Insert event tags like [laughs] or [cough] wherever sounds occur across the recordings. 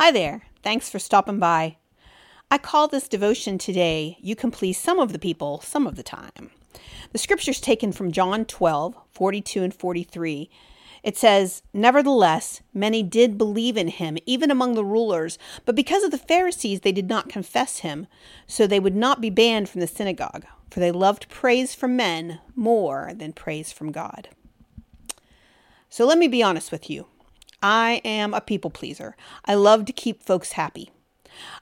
Hi there. Thanks for stopping by. I call this devotion today, You Can Please Some of the People Some of the Time. The scripture's taken from John 12, 42 and 43. It says, Nevertheless, many did believe in him, even among the rulers, but because of the Pharisees, they did not confess him, so they would not be banned from the synagogue, for they loved praise from men more than praise from God. So let me be honest with you. I am a people pleaser. I love to keep folks happy.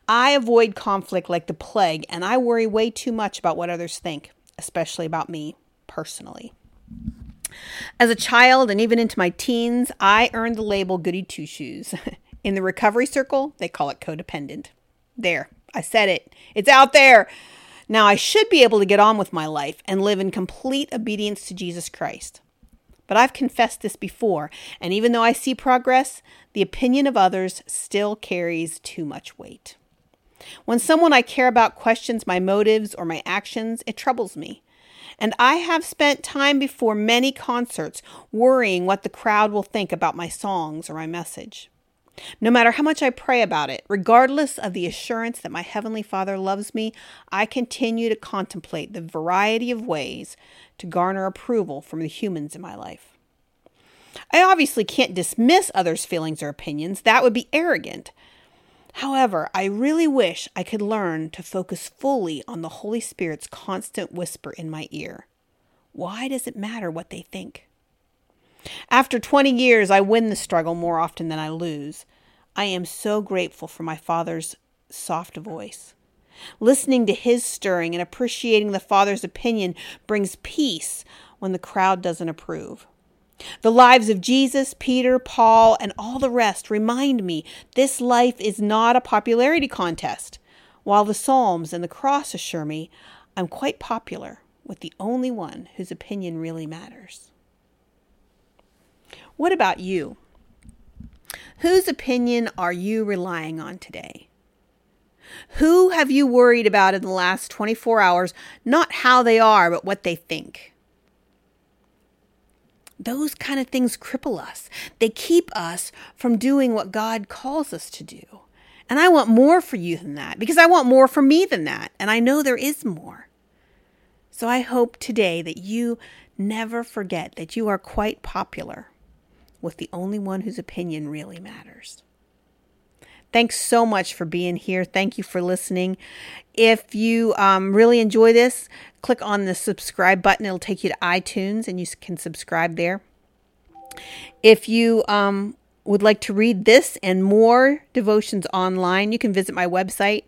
I avoid conflict like the plague, and I worry way too much about what others think, especially about me personally. As a child and even into my teens, I earned the label goody two shoes. [laughs] In the recovery circle, they call it codependent. There, I said it. It's out there. Now I should be able to get on with my life and live in complete obedience to Jesus Christ. But I've confessed this before, and even though I see progress, the opinion of others still carries too much weight. When someone I care about questions my motives or my actions, it troubles me. And I have spent time before many concerts worrying what the crowd will think about my songs or my message. No matter how much I pray about it, regardless of the assurance that my Heavenly Father loves me, I continue to contemplate the variety of ways to garner approval from the humans in my life. I obviously can't dismiss others' feelings or opinions, that would be arrogant. However, I really wish I could learn to focus fully on the Holy Spirit's constant whisper in my ear. Why does it matter what they think? After 20 years, I win the struggle more often than I lose. I am so grateful for my Father's soft voice. Listening to his stirring and appreciating the Father's opinion brings peace when the crowd doesn't approve. The lives of Jesus, Peter, Paul, and all the rest remind me this life is not a popularity contest, while the Psalms and the cross assure me I'm quite popular with the only one whose opinion really matters. What about you? Whose opinion are you relying on today? Who have you worried about in the last 24 hours? Not how they are, but what they think. Those kind of things cripple us. They keep us from doing what God calls us to do. And I want more for you than that because I want more for me than that. And I know there is more. So I hope today that you never forget that you are quite popular with the only one whose opinion really matters. Thanks so much for being here. Thank you for listening. If you um, really enjoy this, click on the subscribe button. It'll take you to iTunes and you can subscribe there. If you um, would like to read this and more devotions online, you can visit my website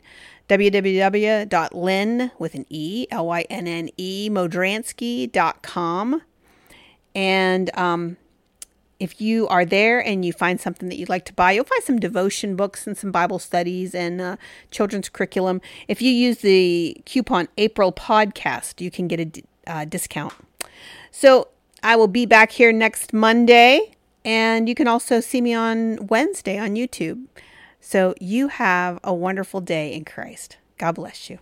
www.lynn with an E, L Y N N E, modranski.com. And um, if you are there and you find something that you'd like to buy, you'll find some devotion books and some Bible studies and uh, children's curriculum. If you use the coupon April Podcast, you can get a d- uh, discount. So I will be back here next Monday, and you can also see me on Wednesday on YouTube. So you have a wonderful day in Christ. God bless you.